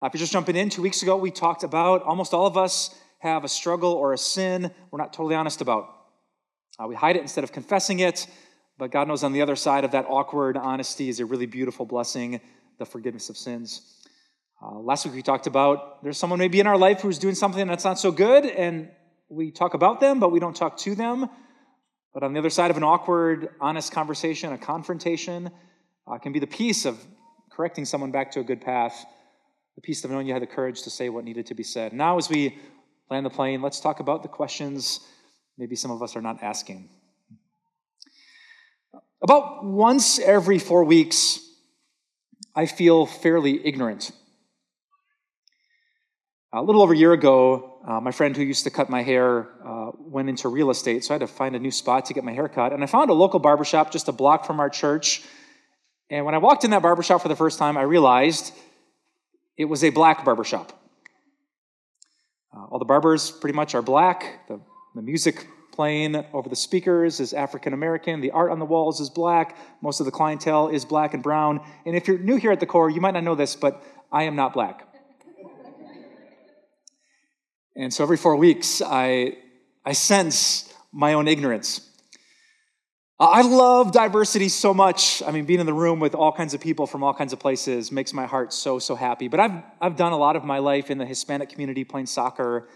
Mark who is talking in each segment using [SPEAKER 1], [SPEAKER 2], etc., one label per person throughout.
[SPEAKER 1] If you're just jumping in, two weeks ago we talked about almost all of us have a struggle or a sin we're not totally honest about. Uh, we hide it instead of confessing it, but God knows on the other side of that awkward honesty is a really beautiful blessing the forgiveness of sins. Uh, last week we talked about there's someone maybe in our life who's doing something that's not so good, and we talk about them, but we don't talk to them. But on the other side of an awkward, honest conversation, a confrontation, uh, can be the peace of correcting someone back to a good path, the peace of knowing you had the courage to say what needed to be said. Now, as we land the plane, let's talk about the questions maybe some of us are not asking. About once every four weeks, I feel fairly ignorant. A little over a year ago, uh, my friend who used to cut my hair uh, went into real estate, so I had to find a new spot to get my hair cut. And I found a local barbershop just a block from our church. And when I walked in that barbershop for the first time, I realized it was a black barbershop. Uh, all the barbers pretty much are black. The, the music playing over the speakers is African American. The art on the walls is black. Most of the clientele is black and brown. And if you're new here at the core, you might not know this, but I am not black. and so every four weeks, I, I sense my own ignorance. I love diversity so much. I mean, being in the room with all kinds of people from all kinds of places makes my heart so, so happy. But I've, I've done a lot of my life in the Hispanic community playing soccer.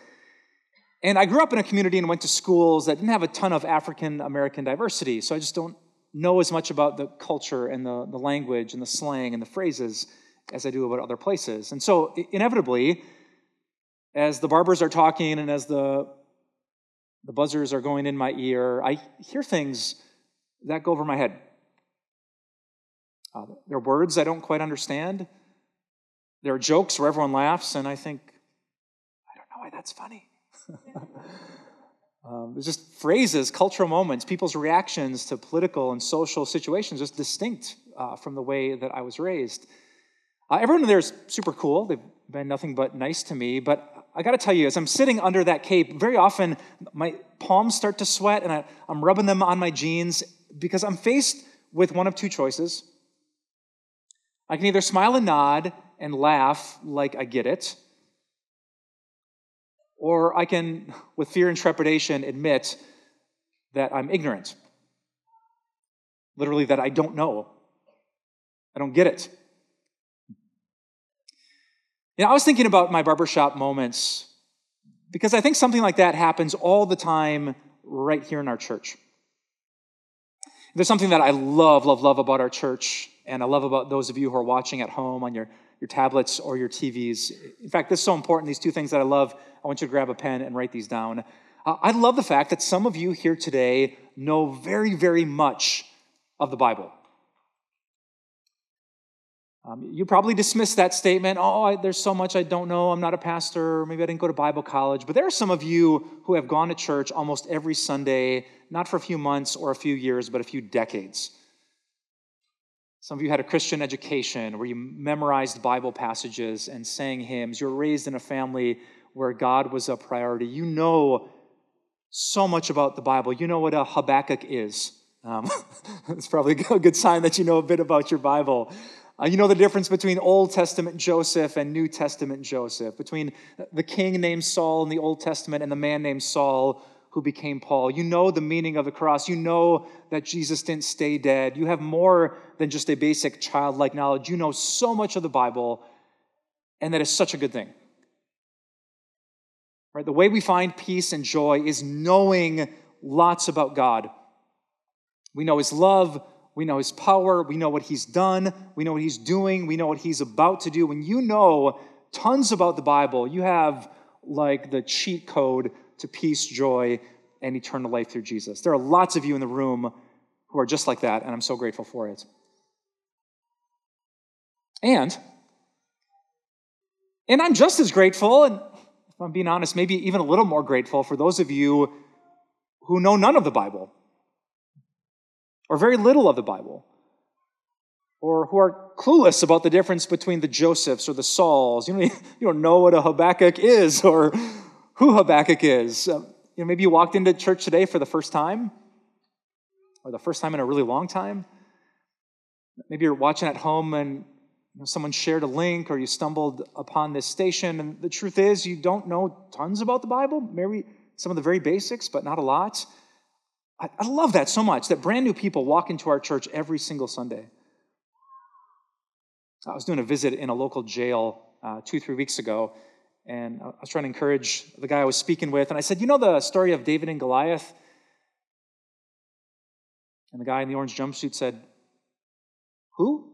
[SPEAKER 1] And I grew up in a community and went to schools that didn't have a ton of African American diversity. So I just don't know as much about the culture and the, the language and the slang and the phrases as I do about other places. And so, inevitably, as the barbers are talking and as the, the buzzers are going in my ear, I hear things that go over my head. Uh, there are words I don't quite understand. There are jokes where everyone laughs, and I think, I don't know why that's funny. um, there's just phrases, cultural moments, people's reactions to political and social situations, just distinct uh, from the way that I was raised. Uh, everyone there is super cool. They've been nothing but nice to me. But I got to tell you, as I'm sitting under that cape, very often my palms start to sweat and I, I'm rubbing them on my jeans because I'm faced with one of two choices. I can either smile and nod and laugh like I get it, or I can, with fear and trepidation, admit that I'm ignorant. Literally, that I don't know. I don't get it. You know, I was thinking about my barbershop moments because I think something like that happens all the time right here in our church. There's something that I love, love, love about our church, and I love about those of you who are watching at home on your, your tablets or your TVs. In fact, this is so important, these two things that I love. I want you to grab a pen and write these down. Uh, I love the fact that some of you here today know very, very much of the Bible. Um, you probably dismiss that statement. Oh, I, there's so much I don't know. I'm not a pastor. Maybe I didn't go to Bible college. But there are some of you who have gone to church almost every Sunday, not for a few months or a few years, but a few decades. Some of you had a Christian education where you memorized Bible passages and sang hymns. You were raised in a family where God was a priority. You know so much about the Bible. You know what a Habakkuk is. Um, it's probably a good sign that you know a bit about your Bible. Uh, you know the difference between Old Testament Joseph and New Testament Joseph, between the king named Saul in the Old Testament and the man named Saul who became Paul. You know the meaning of the cross. You know that Jesus didn't stay dead. You have more than just a basic childlike knowledge. You know so much of the Bible, and that is such a good thing. Right? The way we find peace and joy is knowing lots about God. We know his love, we know his power, we know what he's done, we know what he's doing, we know what he's about to do. When you know tons about the Bible, you have like the cheat code to peace, joy, and eternal life through Jesus. There are lots of you in the room who are just like that, and I'm so grateful for it. And and I'm just as grateful, and if I'm being honest, maybe even a little more grateful for those of you who know none of the Bible or very little of the Bible, or who are clueless about the difference between the Josephs or the Sauls. You, don't know what a Habakkuk is or who Habakkuk is. Um, you know, maybe you walked into church today for the first time, or the first time in a really long time. Maybe you're watching at home and someone shared a link or you stumbled upon this station. And the truth is, you don't know tons about the Bible, maybe some of the very basics, but not a lot. I, I love that so much that brand new people walk into our church every single Sunday. I was doing a visit in a local jail uh, two, three weeks ago, and I was trying to encourage the guy I was speaking with. And I said, You know the story of David and Goliath? And the guy in the orange jumpsuit said, Who?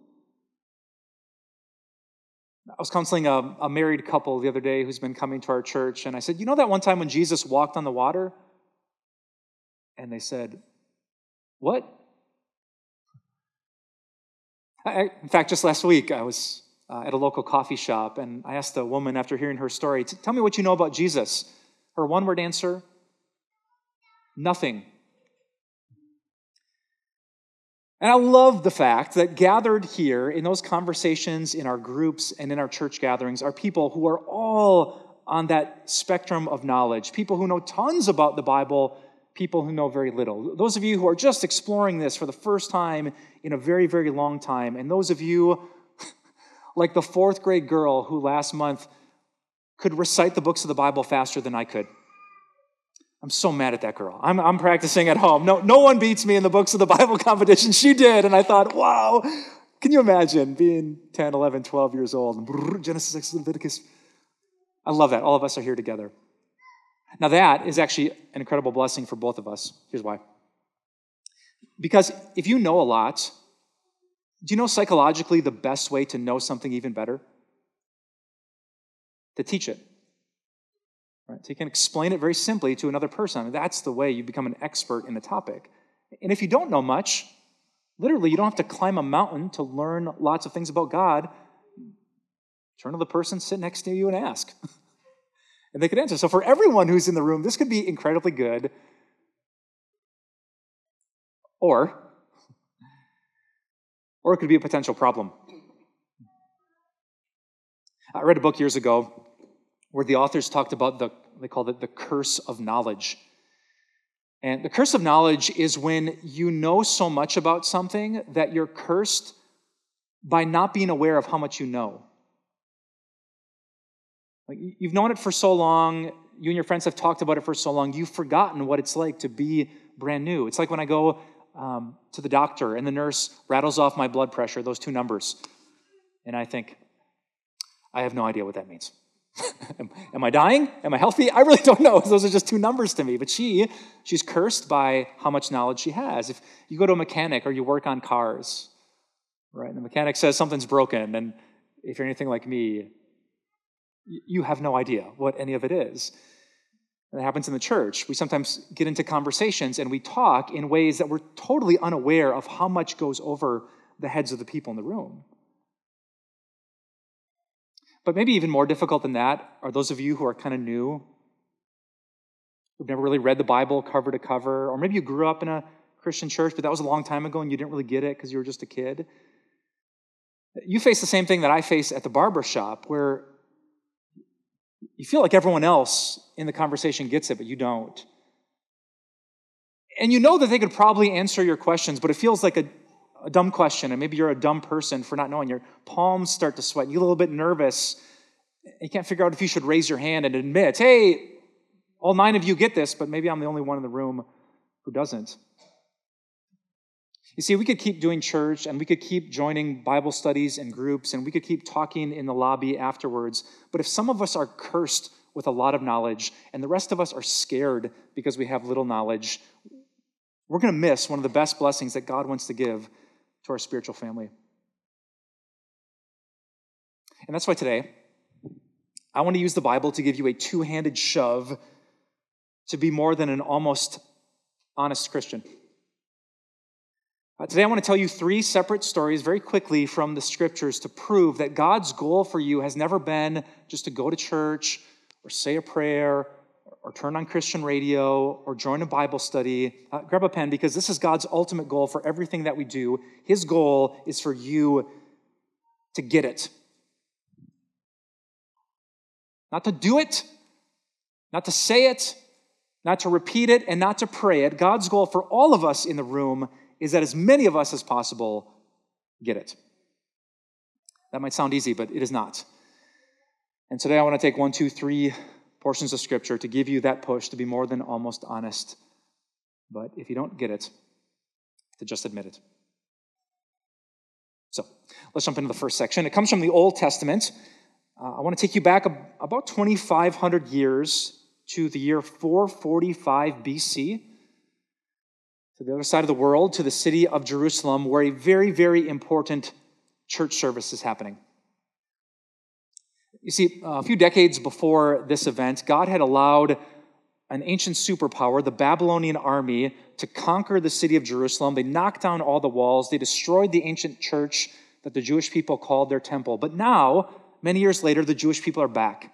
[SPEAKER 1] I was counseling a, a, married couple the other day who's been coming to our church, and I said, You know that one time when Jesus walked on the water? And they said, What? I, in fact, just last week, I was uh, at a local coffee shop, and I asked the woman after hearing her story, Tell me what you know about Jesus. Her one word answer nothing. And I love the fact that gathered here in those conversations, in our groups, and in our church gatherings are people who are all on that spectrum of knowledge, people who know tons about the Bible, people who know very little. Those of you who are just exploring this for the first time in a very, very long time, and those of you like the fourth grade girl who last month could recite the books of the Bible faster than I could. I'm so mad at that girl. I'm, I'm practicing at home. No, no one beats me in the books of the Bible competition. She did. And I thought, wow, can you imagine being 10, 11, 12 years old? Genesis, Exodus, Leviticus. I love that. All of us are here together. Now, that is actually an incredible blessing for both of us. Here's why. Because if you know a lot, do you know psychologically the best way to know something even better? To teach it. Right? So you can explain it very simply to another person. That's the way you become an expert in the topic. And if you don't know much, literally, you don't have to climb a mountain to learn lots of things about God. Turn to the person sit next to you and ask. and they could answer. So, for everyone who's in the room, this could be incredibly good. Or, or it could be a potential problem. I read a book years ago where the authors talked about the, they called it the curse of knowledge. And the curse of knowledge is when you know so much about something that you're cursed by not being aware of how much you know. Like you've known it for so long, you and your friends have talked about it for so long, you've forgotten what it's like to be brand new. It's like when I go um, to the doctor and the nurse rattles off my blood pressure, those two numbers, and I think, I have no idea what that means. am, am, I dying? Am I healthy? I really don't know. Those are just two numbers to me. But she, she's cursed by how much knowledge she has. If you go to a mechanic or you work on cars, right, and the mechanic says something's broken, and if you're anything like me, you have no idea what any of it is. And that happens in the church. We sometimes get into conversations and we talk in ways that we're totally unaware of how much goes over the heads of the people in the room. But maybe even more difficult than that are those of you who are kind of new, who've never really read the Bible cover to cover, or maybe you grew up in a Christian church, but that was a long time ago and you didn't really get it because you were just a kid. You face the same thing that I face at the barber shop, where you feel like everyone else in the conversation gets it, but you don't. And you know that they could probably answer your questions, but it feels like a a dumb question, and maybe you're a dumb person for not knowing. Your palms start to sweat. You're a little bit nervous. You can't figure out if you should raise your hand and admit, hey, all nine of you get this, but maybe I'm the only one in the room who doesn't. You see, we could keep doing church and we could keep joining Bible studies and groups and we could keep talking in the lobby afterwards. But if some of us are cursed with a lot of knowledge and the rest of us are scared because we have little knowledge, we're going to miss one of the best blessings that God wants to give to our spiritual family. And that's why today, I want to use the Bible to give you a two handed shove to be more than an almost honest Christian. Uh, today, I want to tell you three separate stories very quickly from the scriptures to prove that God's goal for you has never been just to go to church or say a prayer or turn on Christian radio or join a Bible study, uh, grab a pen because this is God's ultimate goal for everything that we do. His goal is for you to get it. Not to do it, not to say it, not to repeat it, and not to pray it. God's goal for all of us in the room is that as many of us as possible get it. That might sound easy, but it is not. And today I want to take one, two, three portions of Scripture to give you that push to be more than almost honest. But if you don't get it, to just admit it. So let's jump into the first section. It comes from the Old Testament. Uh, I want to take you back about 2,500 years to the year 445 BC, to the other side of the world, to the city of Jerusalem, where a very, very important church service is happening. You see, a few decades before this event, God had allowed an ancient superpower, the Babylonian army, to conquer the city of Jerusalem. They knocked down all the walls, they destroyed the ancient church that the Jewish people called their temple. But now, many years later, the Jewish people are back.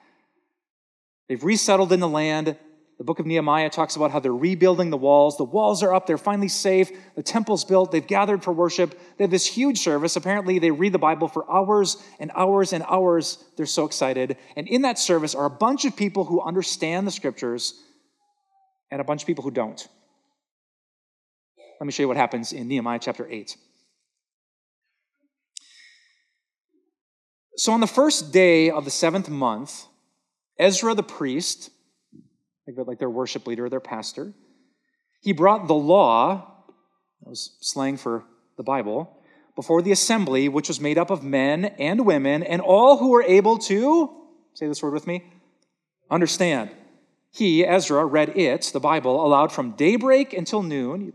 [SPEAKER 1] They've resettled in the land. The book of Nehemiah talks about how they're rebuilding the walls. The walls are up, they're finally safe. The temple's built, they've gathered for worship. They have this huge service. Apparently, they read the Bible for hours and hours and hours. They're so excited. And in that service are a bunch of people who understand the scriptures and a bunch of people who don't. Let me show you what happens in Nehemiah chapter 8. So, on the first day of the seventh month, Ezra the priest, like their worship leader, or their pastor, he brought the law, that was slang for the Bible, before the assembly, which was made up of men and women, and all who were able to, say this word with me, understand. He, Ezra, read it, the Bible, aloud from daybreak until noon.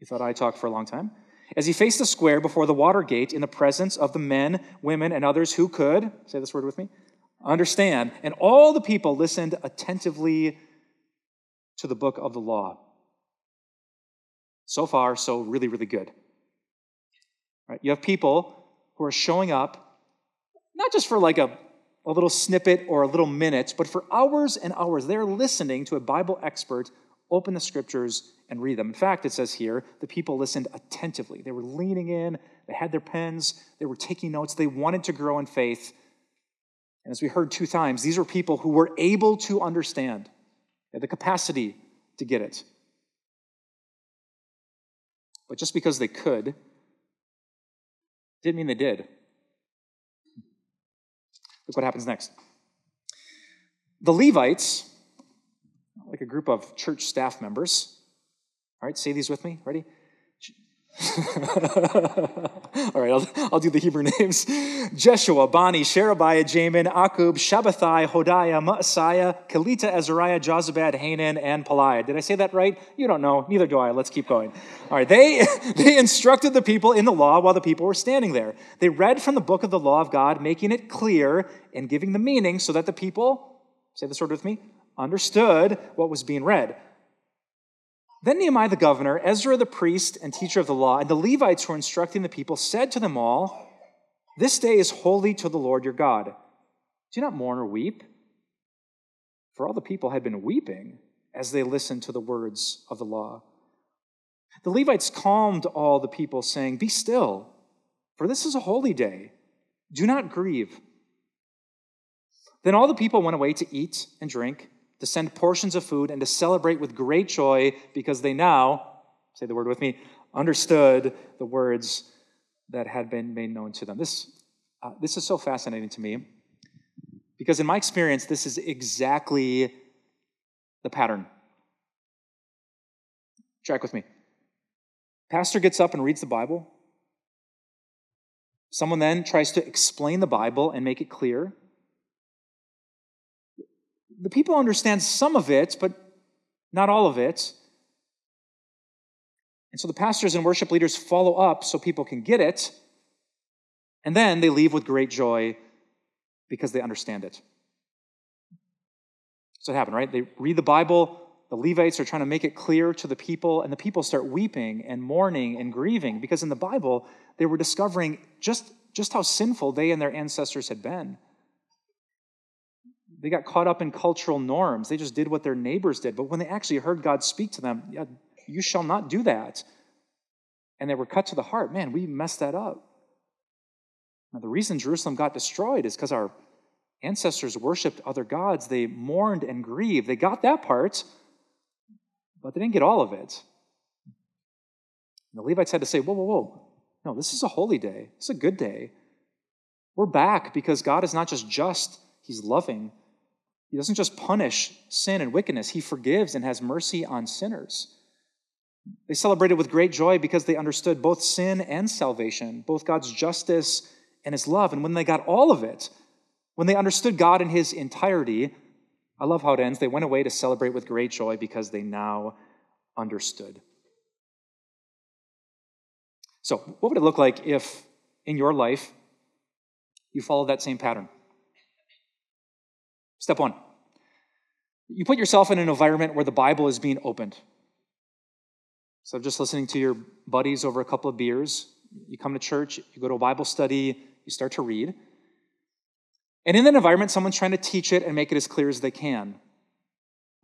[SPEAKER 1] You thought I talked for a long time as he faced the square before the water gate in the presence of the men, women, and others who could, say this word with me, understand. And all the people listened attentively to the book of the law. So far, so really, really good. Right? You have people who are showing up, not just for like a, a little snippet or a little minute, but for hours and hours. They're listening to a Bible expert open the scriptures and read them. In fact, it says here, the people listened attentively. They were leaning in, they had their pens, they were taking notes, they wanted to grow in faith. And as we heard two times, these were people who were able to understand, had the capacity to get it. But just because they could, didn't mean they did. Look what happens next. The Levites, like a group of church staff members, all right, say these with me. Ready? All right, I'll, I'll do the Hebrew names. Jeshua, Bani, Sherebiah, Jamin, Akkub, Shabbethai, Hodiah, Maaseiah, Kelita, Azariah, Jozabad, Hanan, and Pelaiah. Did I say that right? You don't know. Neither do I. Let's keep going. All right, they, they instructed the people in the law while the people were standing there. They read from the book of the law of God, making it clear and giving the meaning so that the people, say this word with me, understood what was being read. Then Nehemiah the governor, Ezra the priest and teacher of the law, and the Levites who were instructing the people said to them all, This day is holy to the Lord your God. Do not mourn or weep. For all the people had been weeping as they listened to the words of the law. The Levites calmed all the people, saying, Be still, for this is a holy day. Do not grieve. Then all the people went away to eat and drink to send portions of food, and to celebrate with great joy because they now, say the word with me, understood the words that had been made known to them. This, uh, this is so fascinating to me because, in my experience, this is exactly the pattern. Track with me. Pastor gets up and reads the Bible. Someone then tries to explain the Bible and make it clear the people understand some of it, but not all of it. And so the pastors and worship leaders follow up so people can get it. And then they leave with great joy because they understand it. So it happened, right? They read the Bible, the Levites are trying to make it clear to the people, and the people start weeping and mourning and grieving because in the Bible, they were discovering just, just how sinful they and their ancestors had been. They got caught up in cultural norms. They just did what their neighbors did. But when they actually heard God speak to them, yeah, you shall not do that. And they were cut to the heart. Man, we messed that up. Now, the reason Jerusalem got destroyed is because our ancestors worshiped other gods. They mourned and grieved. They got that part, but they didn't get all of it. And the Levites had to say, whoa, whoa, whoa. No, this is a holy day. It's a good day. We're back because God is not just just, He's loving. He doesn't just punish sin and wickedness, He forgives and has mercy on sinners. They celebrated with great joy because they understood both sin and salvation, both God's justice and His love. And when they got all of it, when they understood God in His entirety, I love how it ends. They went away to celebrate with great joy because they now understood. So, what would it look like if in your life you followed that same pattern? Step one you put yourself in an environment where the Bible is being opened. So, just listening to your buddies over a couple of beers, you come to church, you go to a Bible study, you start to read. And in that environment, someone's trying to teach it and make it as clear as they can.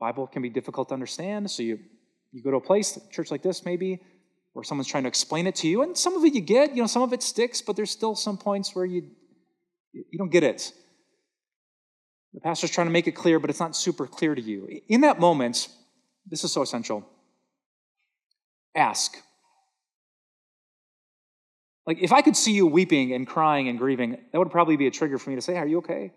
[SPEAKER 1] Bible can be difficult to understand, so you, you go to a place, a church like this maybe, where someone's trying to explain it to you, and some of it you get, you know, some of it sticks, but there's still some points where you you don't get it. The pastor's trying to make it clear, but it's not super clear to you. In that moment, this is so essential. Ask. Like, if I could see you weeping and crying and grieving, that would probably be a trigger for me to say, Are you okay?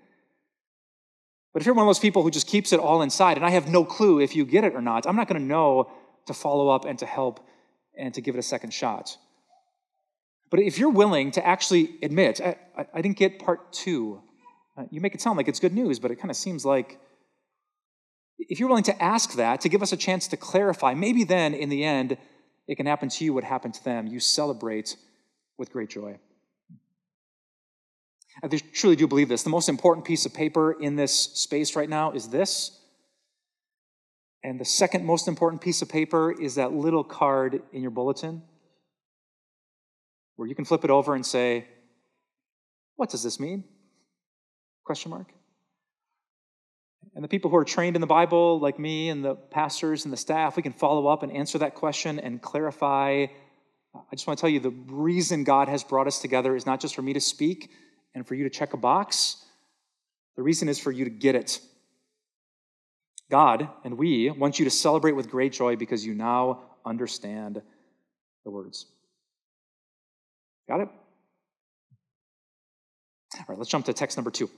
[SPEAKER 1] But if you're one of those people who just keeps it all inside and I have no clue if you get it or not, I'm not going to know to follow up and to help and to give it a second shot. But if you're willing to actually admit, I, I, I didn't get part two, uh, you make it sound like it's good news, but it kind of seems like if you're willing to ask that, to give us a chance to clarify, maybe then in the end, it can happen to you what happened to them. You celebrate with great joy. I truly do believe this. The most important piece of paper in this space right now is this. And the second most important piece of paper is that little card in your bulletin where you can flip it over and say, What does this mean? Question mark. And the people who are trained in the Bible, like me and the pastors and the staff, we can follow up and answer that question and clarify I just want to tell you the reason God has brought us together is not just for me to speak and for you to check a box. The reason is for you to get it. God and we want you to celebrate with great joy because you now understand the words. Got it? All right, let's jump to text number two.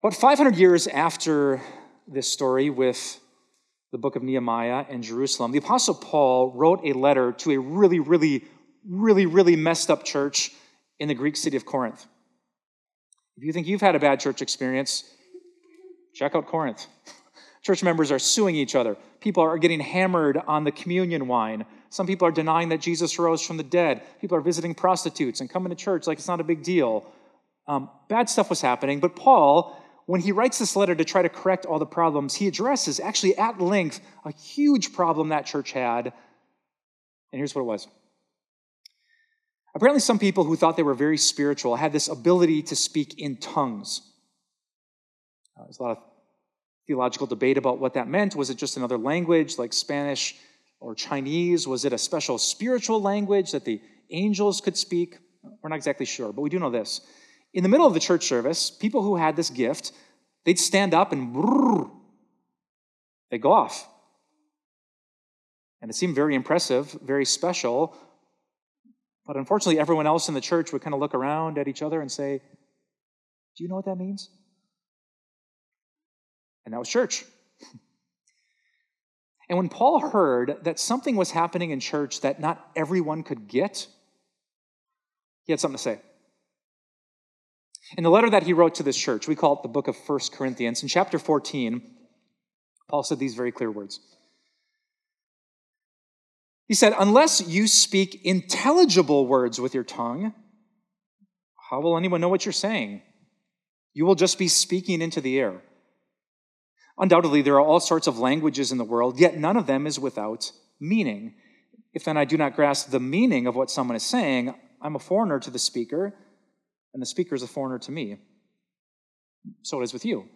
[SPEAKER 1] About 500 years after this story with the book of Nehemiah and Jerusalem, the Apostle Paul wrote a letter to a really, really, really, really messed up church in the Greek city of Corinth. If you think you've had a bad church experience, check out Corinth. Church members are suing each other. People are getting hammered on the communion wine. Some people are denying that Jesus rose from the dead. People are visiting prostitutes and coming to church like it's not a big deal. Um, bad stuff was happening, but Paul when he writes this letter to try to correct all the problems, he addresses actually at length a huge problem that church had. And here's what it was. Apparently, some people who thought they were very spiritual had this ability to speak in tongues. Uh, there's a lot of theological debate about what that meant. Was it just another language like Spanish or Chinese? Was it a special spiritual language that the angels could speak? We're not exactly sure, but we do know this in the middle of the church service, people who had this gift, they'd stand up and they'd go off. And it seemed very impressive, very special. But unfortunately, everyone else in the church would kind of look around at each other and say, Do you know what that means? And that was church. and when Paul heard that something was happening in church that not everyone could get, he had something to say. In the letter that he wrote to this church, we call it the book of First Corinthians. In chapter 14, Paul said these very clear words. He said, Unless you speak intelligible words with your tongue, how will anyone know what you're saying? You will just be speaking into the air. Undoubtedly, there are all sorts of languages in the world, yet none of them is without meaning. If then I do not grasp the meaning of what someone is saying, I'm a foreigner to the speaker and the speaker is a foreigner to me. So it is with you.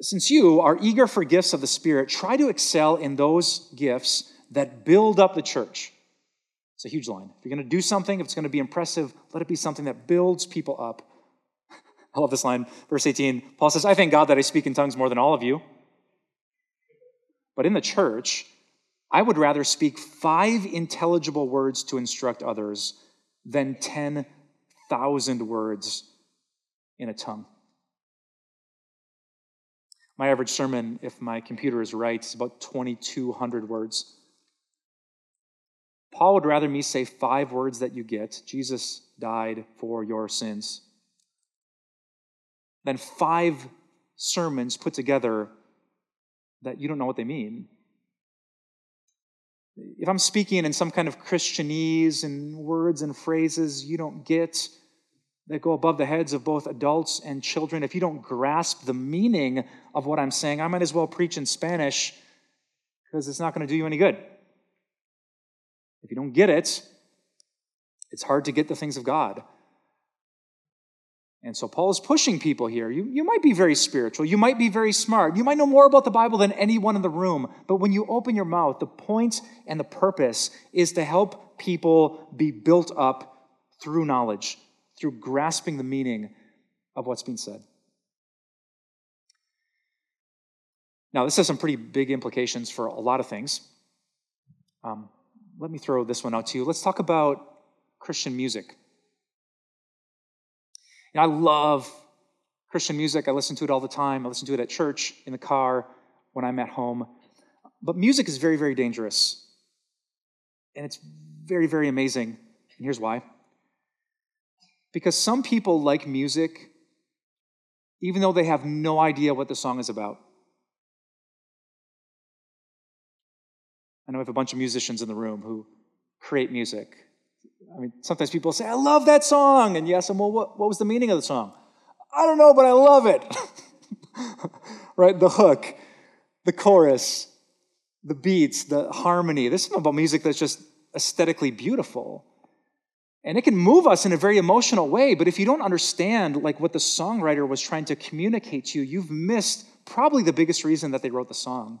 [SPEAKER 1] Since you are eager for gifts of the Spirit, try to excel in those gifts that build up the church. It's a huge line. If you're going to do something, if it's going to be impressive, let it be something that builds people up. I love this line, verse 18. Paul says, I thank God that I speak in tongues more than all of you. But in the church, I would rather speak five intelligible words to instruct others than 10 thousand words in a tongue. My average sermon, if my computer is right, is about 2,200 words. Paul would rather me say five words that you get Jesus died for your sins than five sermons put together that you don't know what they mean. If I'm speaking in some kind of Christianese and words and phrases you don't get that go above the heads of both adults and children, if you don't grasp the meaning of what I'm saying, I might as well preach in Spanish because it's not going to do you any good. If you don't get it, it's hard to get the things of God. And so Paul is pushing people here. You, you might be very spiritual. You might be very smart. You might know more about the Bible than anyone in the room. But when you open your mouth, the point and the purpose is to help people be built up through knowledge, through grasping the meaning of what's being said. Now, this has some pretty big implications for a lot of things. Um, let me throw this one out to you. Let's talk about Christian music. You know, I love Christian music. I listen to it all the time. I listen to it at church, in the car, when I'm at home. But music is very, very dangerous. And it's very, very amazing. And here's why. Because some people like music even though they have no idea what the song is about. I know we have a bunch of musicians in the room who create music. I mean, sometimes people say, I love that song. And you ask them, well, what, what was the meaning of the song? I don't know, but I love it. right? The hook, the chorus, the beats, the harmony. This is about music that's just aesthetically beautiful. And it can move us in a very emotional way, but if you don't understand like what the songwriter was trying to communicate to you, you've missed probably the biggest reason that they wrote the song.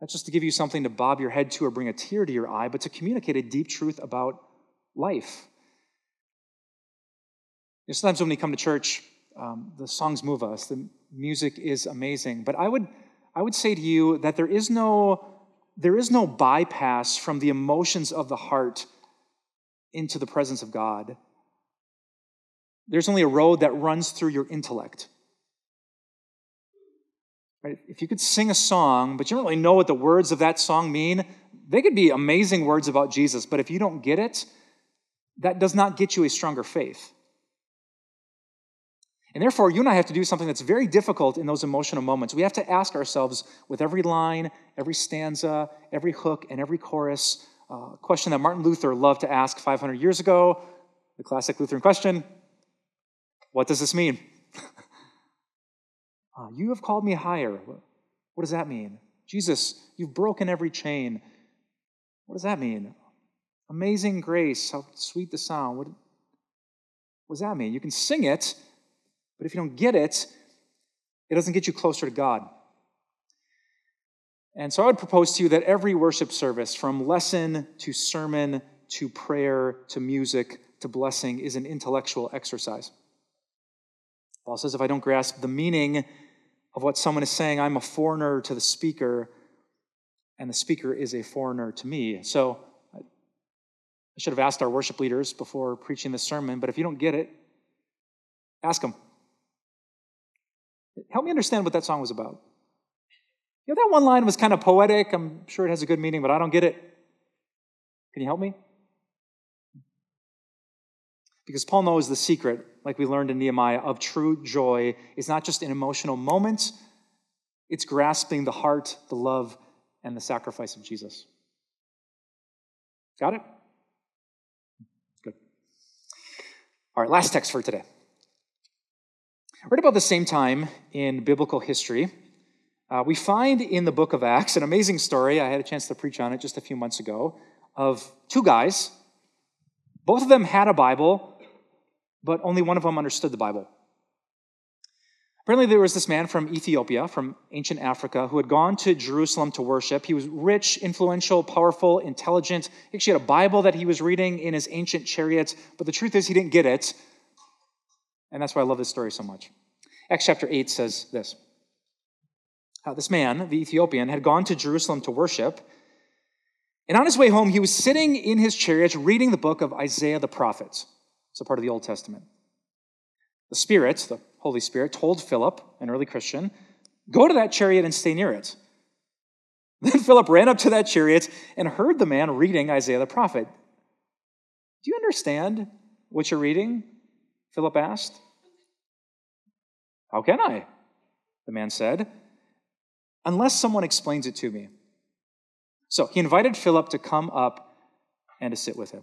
[SPEAKER 1] Not just to give you something to bob your head to or bring a tear to your eye, but to communicate a deep truth about life. You know, sometimes when we come to church, um, the songs move us, the music is amazing. But I would, I would say to you that there is no, there is no bypass from the emotions of the heart into the presence of God. There's only a road that runs through your intellect. Right? If you could sing a song, but you don't really know what the words of that song mean, they could be amazing words about Jesus, but if you don't get it, that does not get you a stronger faith. And therefore, you and I have to do something that's very difficult in those emotional moments. We have to ask ourselves with every line, every stanza, every hook, and every chorus uh, question that Martin Luther loved to ask 500 years ago, the classic Lutheran question What does this mean? uh, you have called me higher. What does that mean? Jesus, you've broken every chain. What does that mean? Amazing grace, how sweet the sound. What, what does that mean? You can sing it, but if you don't get it, it doesn't get you closer to God. And so I would propose to you that every worship service, from lesson to sermon to prayer to music to blessing, is an intellectual exercise. Paul says, if I don't grasp the meaning of what someone is saying, I'm a foreigner to the speaker, and the speaker is a foreigner to me. So I should have asked our worship leaders before preaching this sermon, but if you don't get it, ask them. Help me understand what that song was about. Know, that one line was kind of poetic. I'm sure it has a good meaning, but I don't get it. Can you help me? Because Paul knows the secret, like we learned in Nehemiah, of true joy is not just an emotional moment, it's grasping the heart, the love, and the sacrifice of Jesus. Got it? Good. All right, last text for today. Right about the same time in biblical history, uh, we find in the book of Acts an amazing story. I had a chance to preach on it just a few months ago of two guys. Both of them had a Bible, but only one of them understood the Bible. Apparently, there was this man from Ethiopia, from ancient Africa, who had gone to Jerusalem to worship. He was rich, influential, powerful, intelligent. He actually had a Bible that he was reading in his ancient chariot, but the truth is, he didn't get it. And that's why I love this story so much. Acts chapter 8 says this This man, the Ethiopian, had gone to Jerusalem to worship. And on his way home, he was sitting in his chariot reading the book of Isaiah the prophet. It's a part of the Old Testament. The Spirit, the Holy Spirit, told Philip, an early Christian, go to that chariot and stay near it. Then Philip ran up to that chariot and heard the man reading Isaiah the prophet. Do you understand what you're reading? Philip asked. How can I? The man said, unless someone explains it to me. So he invited Philip to come up and to sit with him.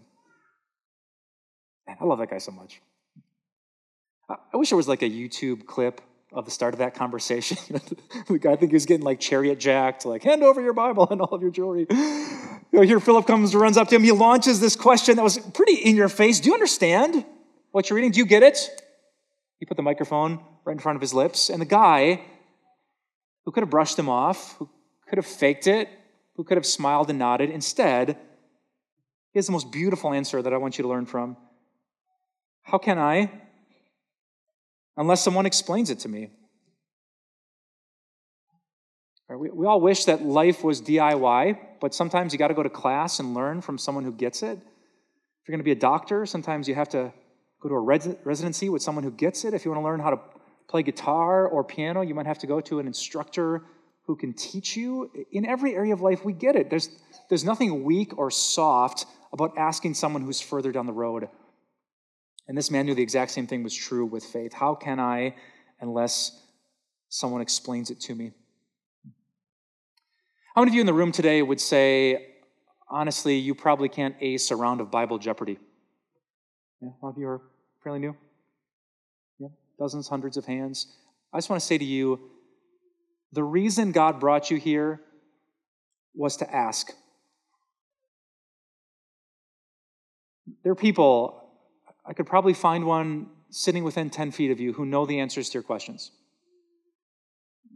[SPEAKER 1] Man, I love that guy so much. I wish there was like a YouTube clip of the start of that conversation. the guy I think he was getting like chariot jacked, like hand over your Bible and all of your jewelry. You know, here Philip comes, runs up to him. He launches this question that was pretty in your face. Do you understand what you're reading? Do you get it? He put the microphone right in front of his lips, and the guy who could have brushed him off, who could have faked it, who could have smiled and nodded, instead, he has the most beautiful answer that I want you to learn from. How can I? unless someone explains it to me. We, we all wish that life was DIY, but sometimes you got to go to class and learn from someone who gets it. If you're going to be a doctor, sometimes you have to go to a res- residency with someone who gets it. If you want to learn how to play guitar or piano, you might have to go to an instructor who can teach you. In every area of life, we get it. There's, there's nothing weak or soft about asking someone who's further down the road and this man knew the exact same thing was true with faith. How can I, unless someone explains it to me? How many of you in the room today would say, honestly, you probably can't ace a round of Bible Jeopardy? Yeah, a lot of you are fairly new. Dozens, hundreds of hands. I just want to say to you, the reason God brought you here was to ask. There are people I could probably find one sitting within 10 feet of you who know the answers to your questions.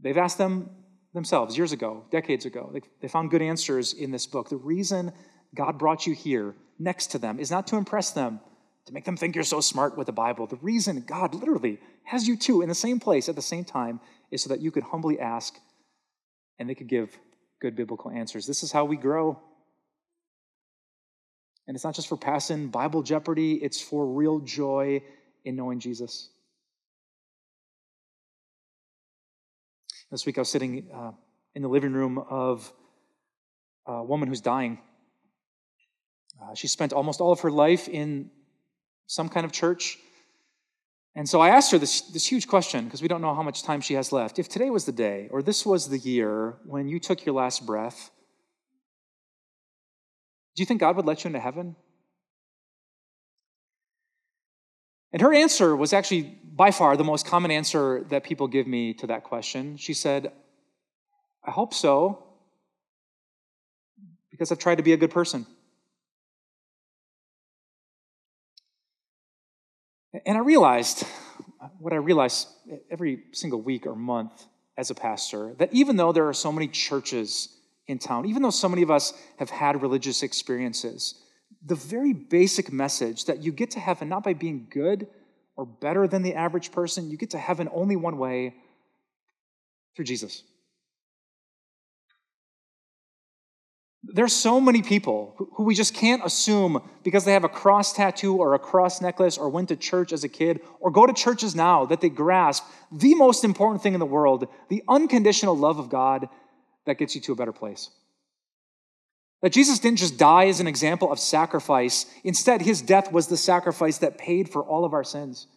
[SPEAKER 1] They've asked them themselves years ago, decades ago. They, they found good answers in this book. The reason God brought you here next to them is not to impress them, to make them think you're so smart with the Bible. The reason God literally has you two in the same place at the same time is so that you could humbly ask and they could give good biblical answers. This is how we grow. And it's not just for passing Bible jeopardy, it's for real joy in knowing Jesus. This week I was sitting uh, in the living room of a woman who's dying. Uh, she spent almost all of her life in some kind of church. And so I asked her this, this huge question because we don't know how much time she has left. If today was the day, or this was the year when you took your last breath, do you think God would let you into heaven? And her answer was actually by far the most common answer that people give me to that question. She said, I hope so, because I've tried to be a good person. And I realized what I realized every single week or month as a pastor that even though there are so many churches in town, even though so many of us have had religious experiences, the very basic message that you get to heaven not by being good or better than the average person, you get to heaven only one way through Jesus. There's so many people who we just can't assume because they have a cross tattoo or a cross necklace or went to church as a kid or go to churches now that they grasp the most important thing in the world the unconditional love of God that gets you to a better place. That Jesus didn't just die as an example of sacrifice, instead, his death was the sacrifice that paid for all of our sins.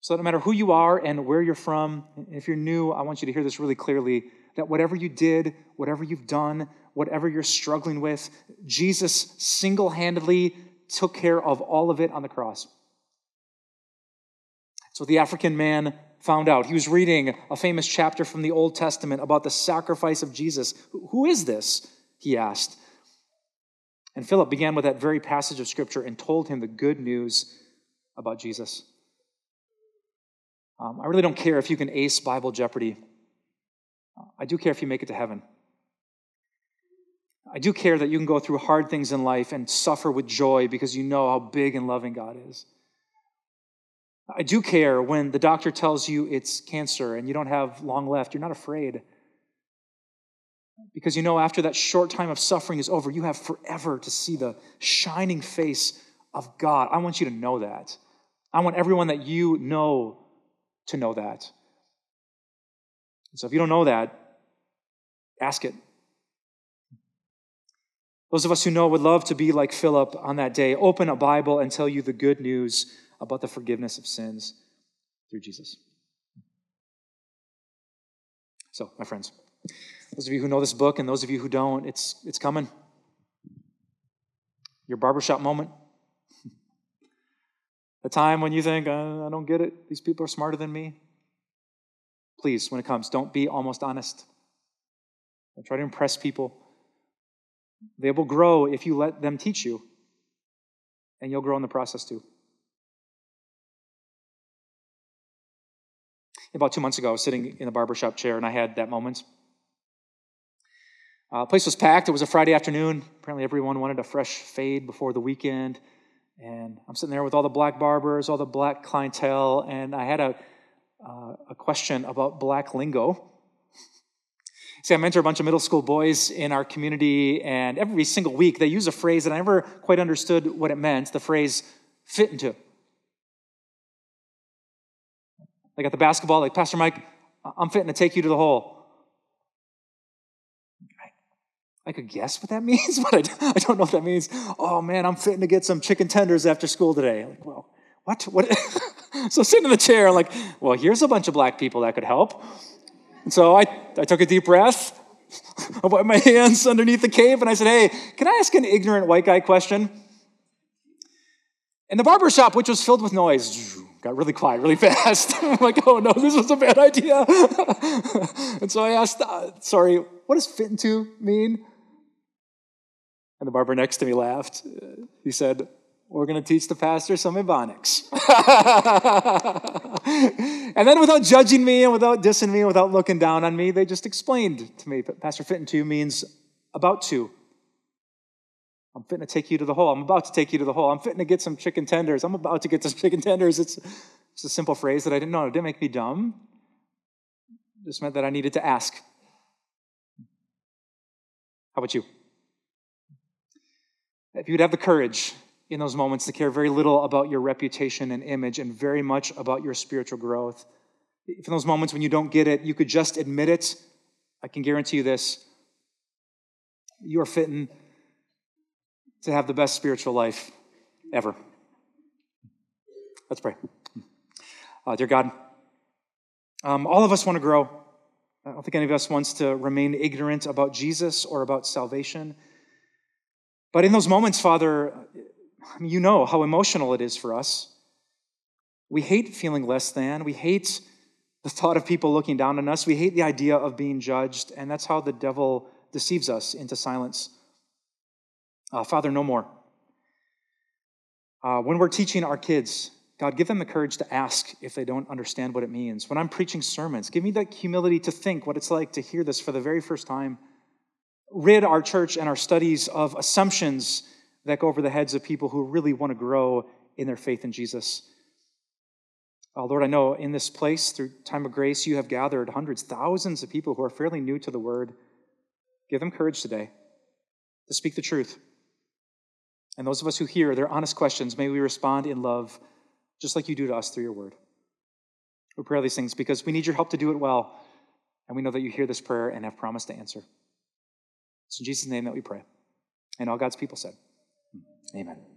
[SPEAKER 1] So, no matter who you are and where you're from, if you're new, I want you to hear this really clearly that whatever you did, whatever you've done, whatever you're struggling with, Jesus single handedly took care of all of it on the cross. So, the African man found out. He was reading a famous chapter from the Old Testament about the sacrifice of Jesus. Who is this? He asked. And Philip began with that very passage of Scripture and told him the good news about Jesus. Um, I really don't care if you can ace Bible Jeopardy. I do care if you make it to heaven. I do care that you can go through hard things in life and suffer with joy because you know how big and loving God is. I do care when the doctor tells you it's cancer and you don't have long left. You're not afraid. Because you know after that short time of suffering is over, you have forever to see the shining face of God. I want you to know that. I want everyone that you know to know that. So if you don't know that, ask it. Those of us who know would love to be like Philip on that day, open a Bible and tell you the good news about the forgiveness of sins through Jesus. So, my friends, those of you who know this book and those of you who don't, it's, it's coming. Your barbershop moment. A time when you think, uh, I don't get it, these people are smarter than me. Please, when it comes, don't be almost honest. Don't try to impress people. They will grow if you let them teach you, and you'll grow in the process too. About two months ago, I was sitting in the barbershop chair and I had that moment. Uh, place was packed. It was a Friday afternoon. Apparently, everyone wanted a fresh fade before the weekend. And I'm sitting there with all the black barbers, all the black clientele, and I had a, uh, a question about black lingo. See, I mentor a bunch of middle school boys in our community, and every single week they use a phrase that I never quite understood what it meant the phrase fit into. Like at the basketball, like, Pastor Mike, I'm fitting to take you to the hole. I could guess what that means, but I, don't know what that means. Oh man, I'm fitting to get some chicken tenders after school today. Like, well, what? What? so sitting in the chair, I'm like, well, here's a bunch of black people that could help. And so I, I took a deep breath. I put my hands underneath the cave and I said, hey, can I ask an ignorant white guy question? And the barber shop, which was filled with noise, got really quiet really fast. I'm like, oh no, this was a bad idea. and so I asked, uh, sorry, what does fit into mean? And the barber next to me laughed. He said, we're going to teach the pastor some Ebonics. and then, without judging me and without dissing me and without looking down on me, they just explained to me that Pastor Fitting to means about to. I'm fitting to take you to the hole. I'm about to take you to the hole. I'm fitting to get some chicken tenders. I'm about to get some chicken tenders. It's, it's a simple phrase that I didn't know. It didn't make me dumb. It just meant that I needed to ask. How about you? If you would have the courage in those moments to care very little about your reputation and image and very much about your spiritual growth, if in those moments when you don't get it, you could just admit it, I can guarantee you this you are fitting to have the best spiritual life ever. Let's pray. Uh, dear God, um, all of us want to grow. I don't think any of us wants to remain ignorant about Jesus or about salvation. But in those moments, Father, you know how emotional it is for us. We hate feeling less than. We hate the thought of people looking down on us. We hate the idea of being judged. And that's how the devil deceives us into silence. Uh, Father, no more. Uh, when we're teaching our kids, God, give them the courage to ask if they don't understand what it means. When I'm preaching sermons, give me that humility to think what it's like to hear this for the very first time. Rid our church and our studies of assumptions that go over the heads of people who really want to grow in their faith in Jesus. Uh, Lord, I know in this place, through time of grace, you have gathered hundreds, thousands of people who are fairly new to the word. Give them courage today to speak the truth and those of us who hear their honest questions, may we respond in love, just like you do to us through your word. We pray all these things because we need your help to do it well. And we know that you hear this prayer and have promised to answer. It's in Jesus' name that we pray. And all God's people said, Amen.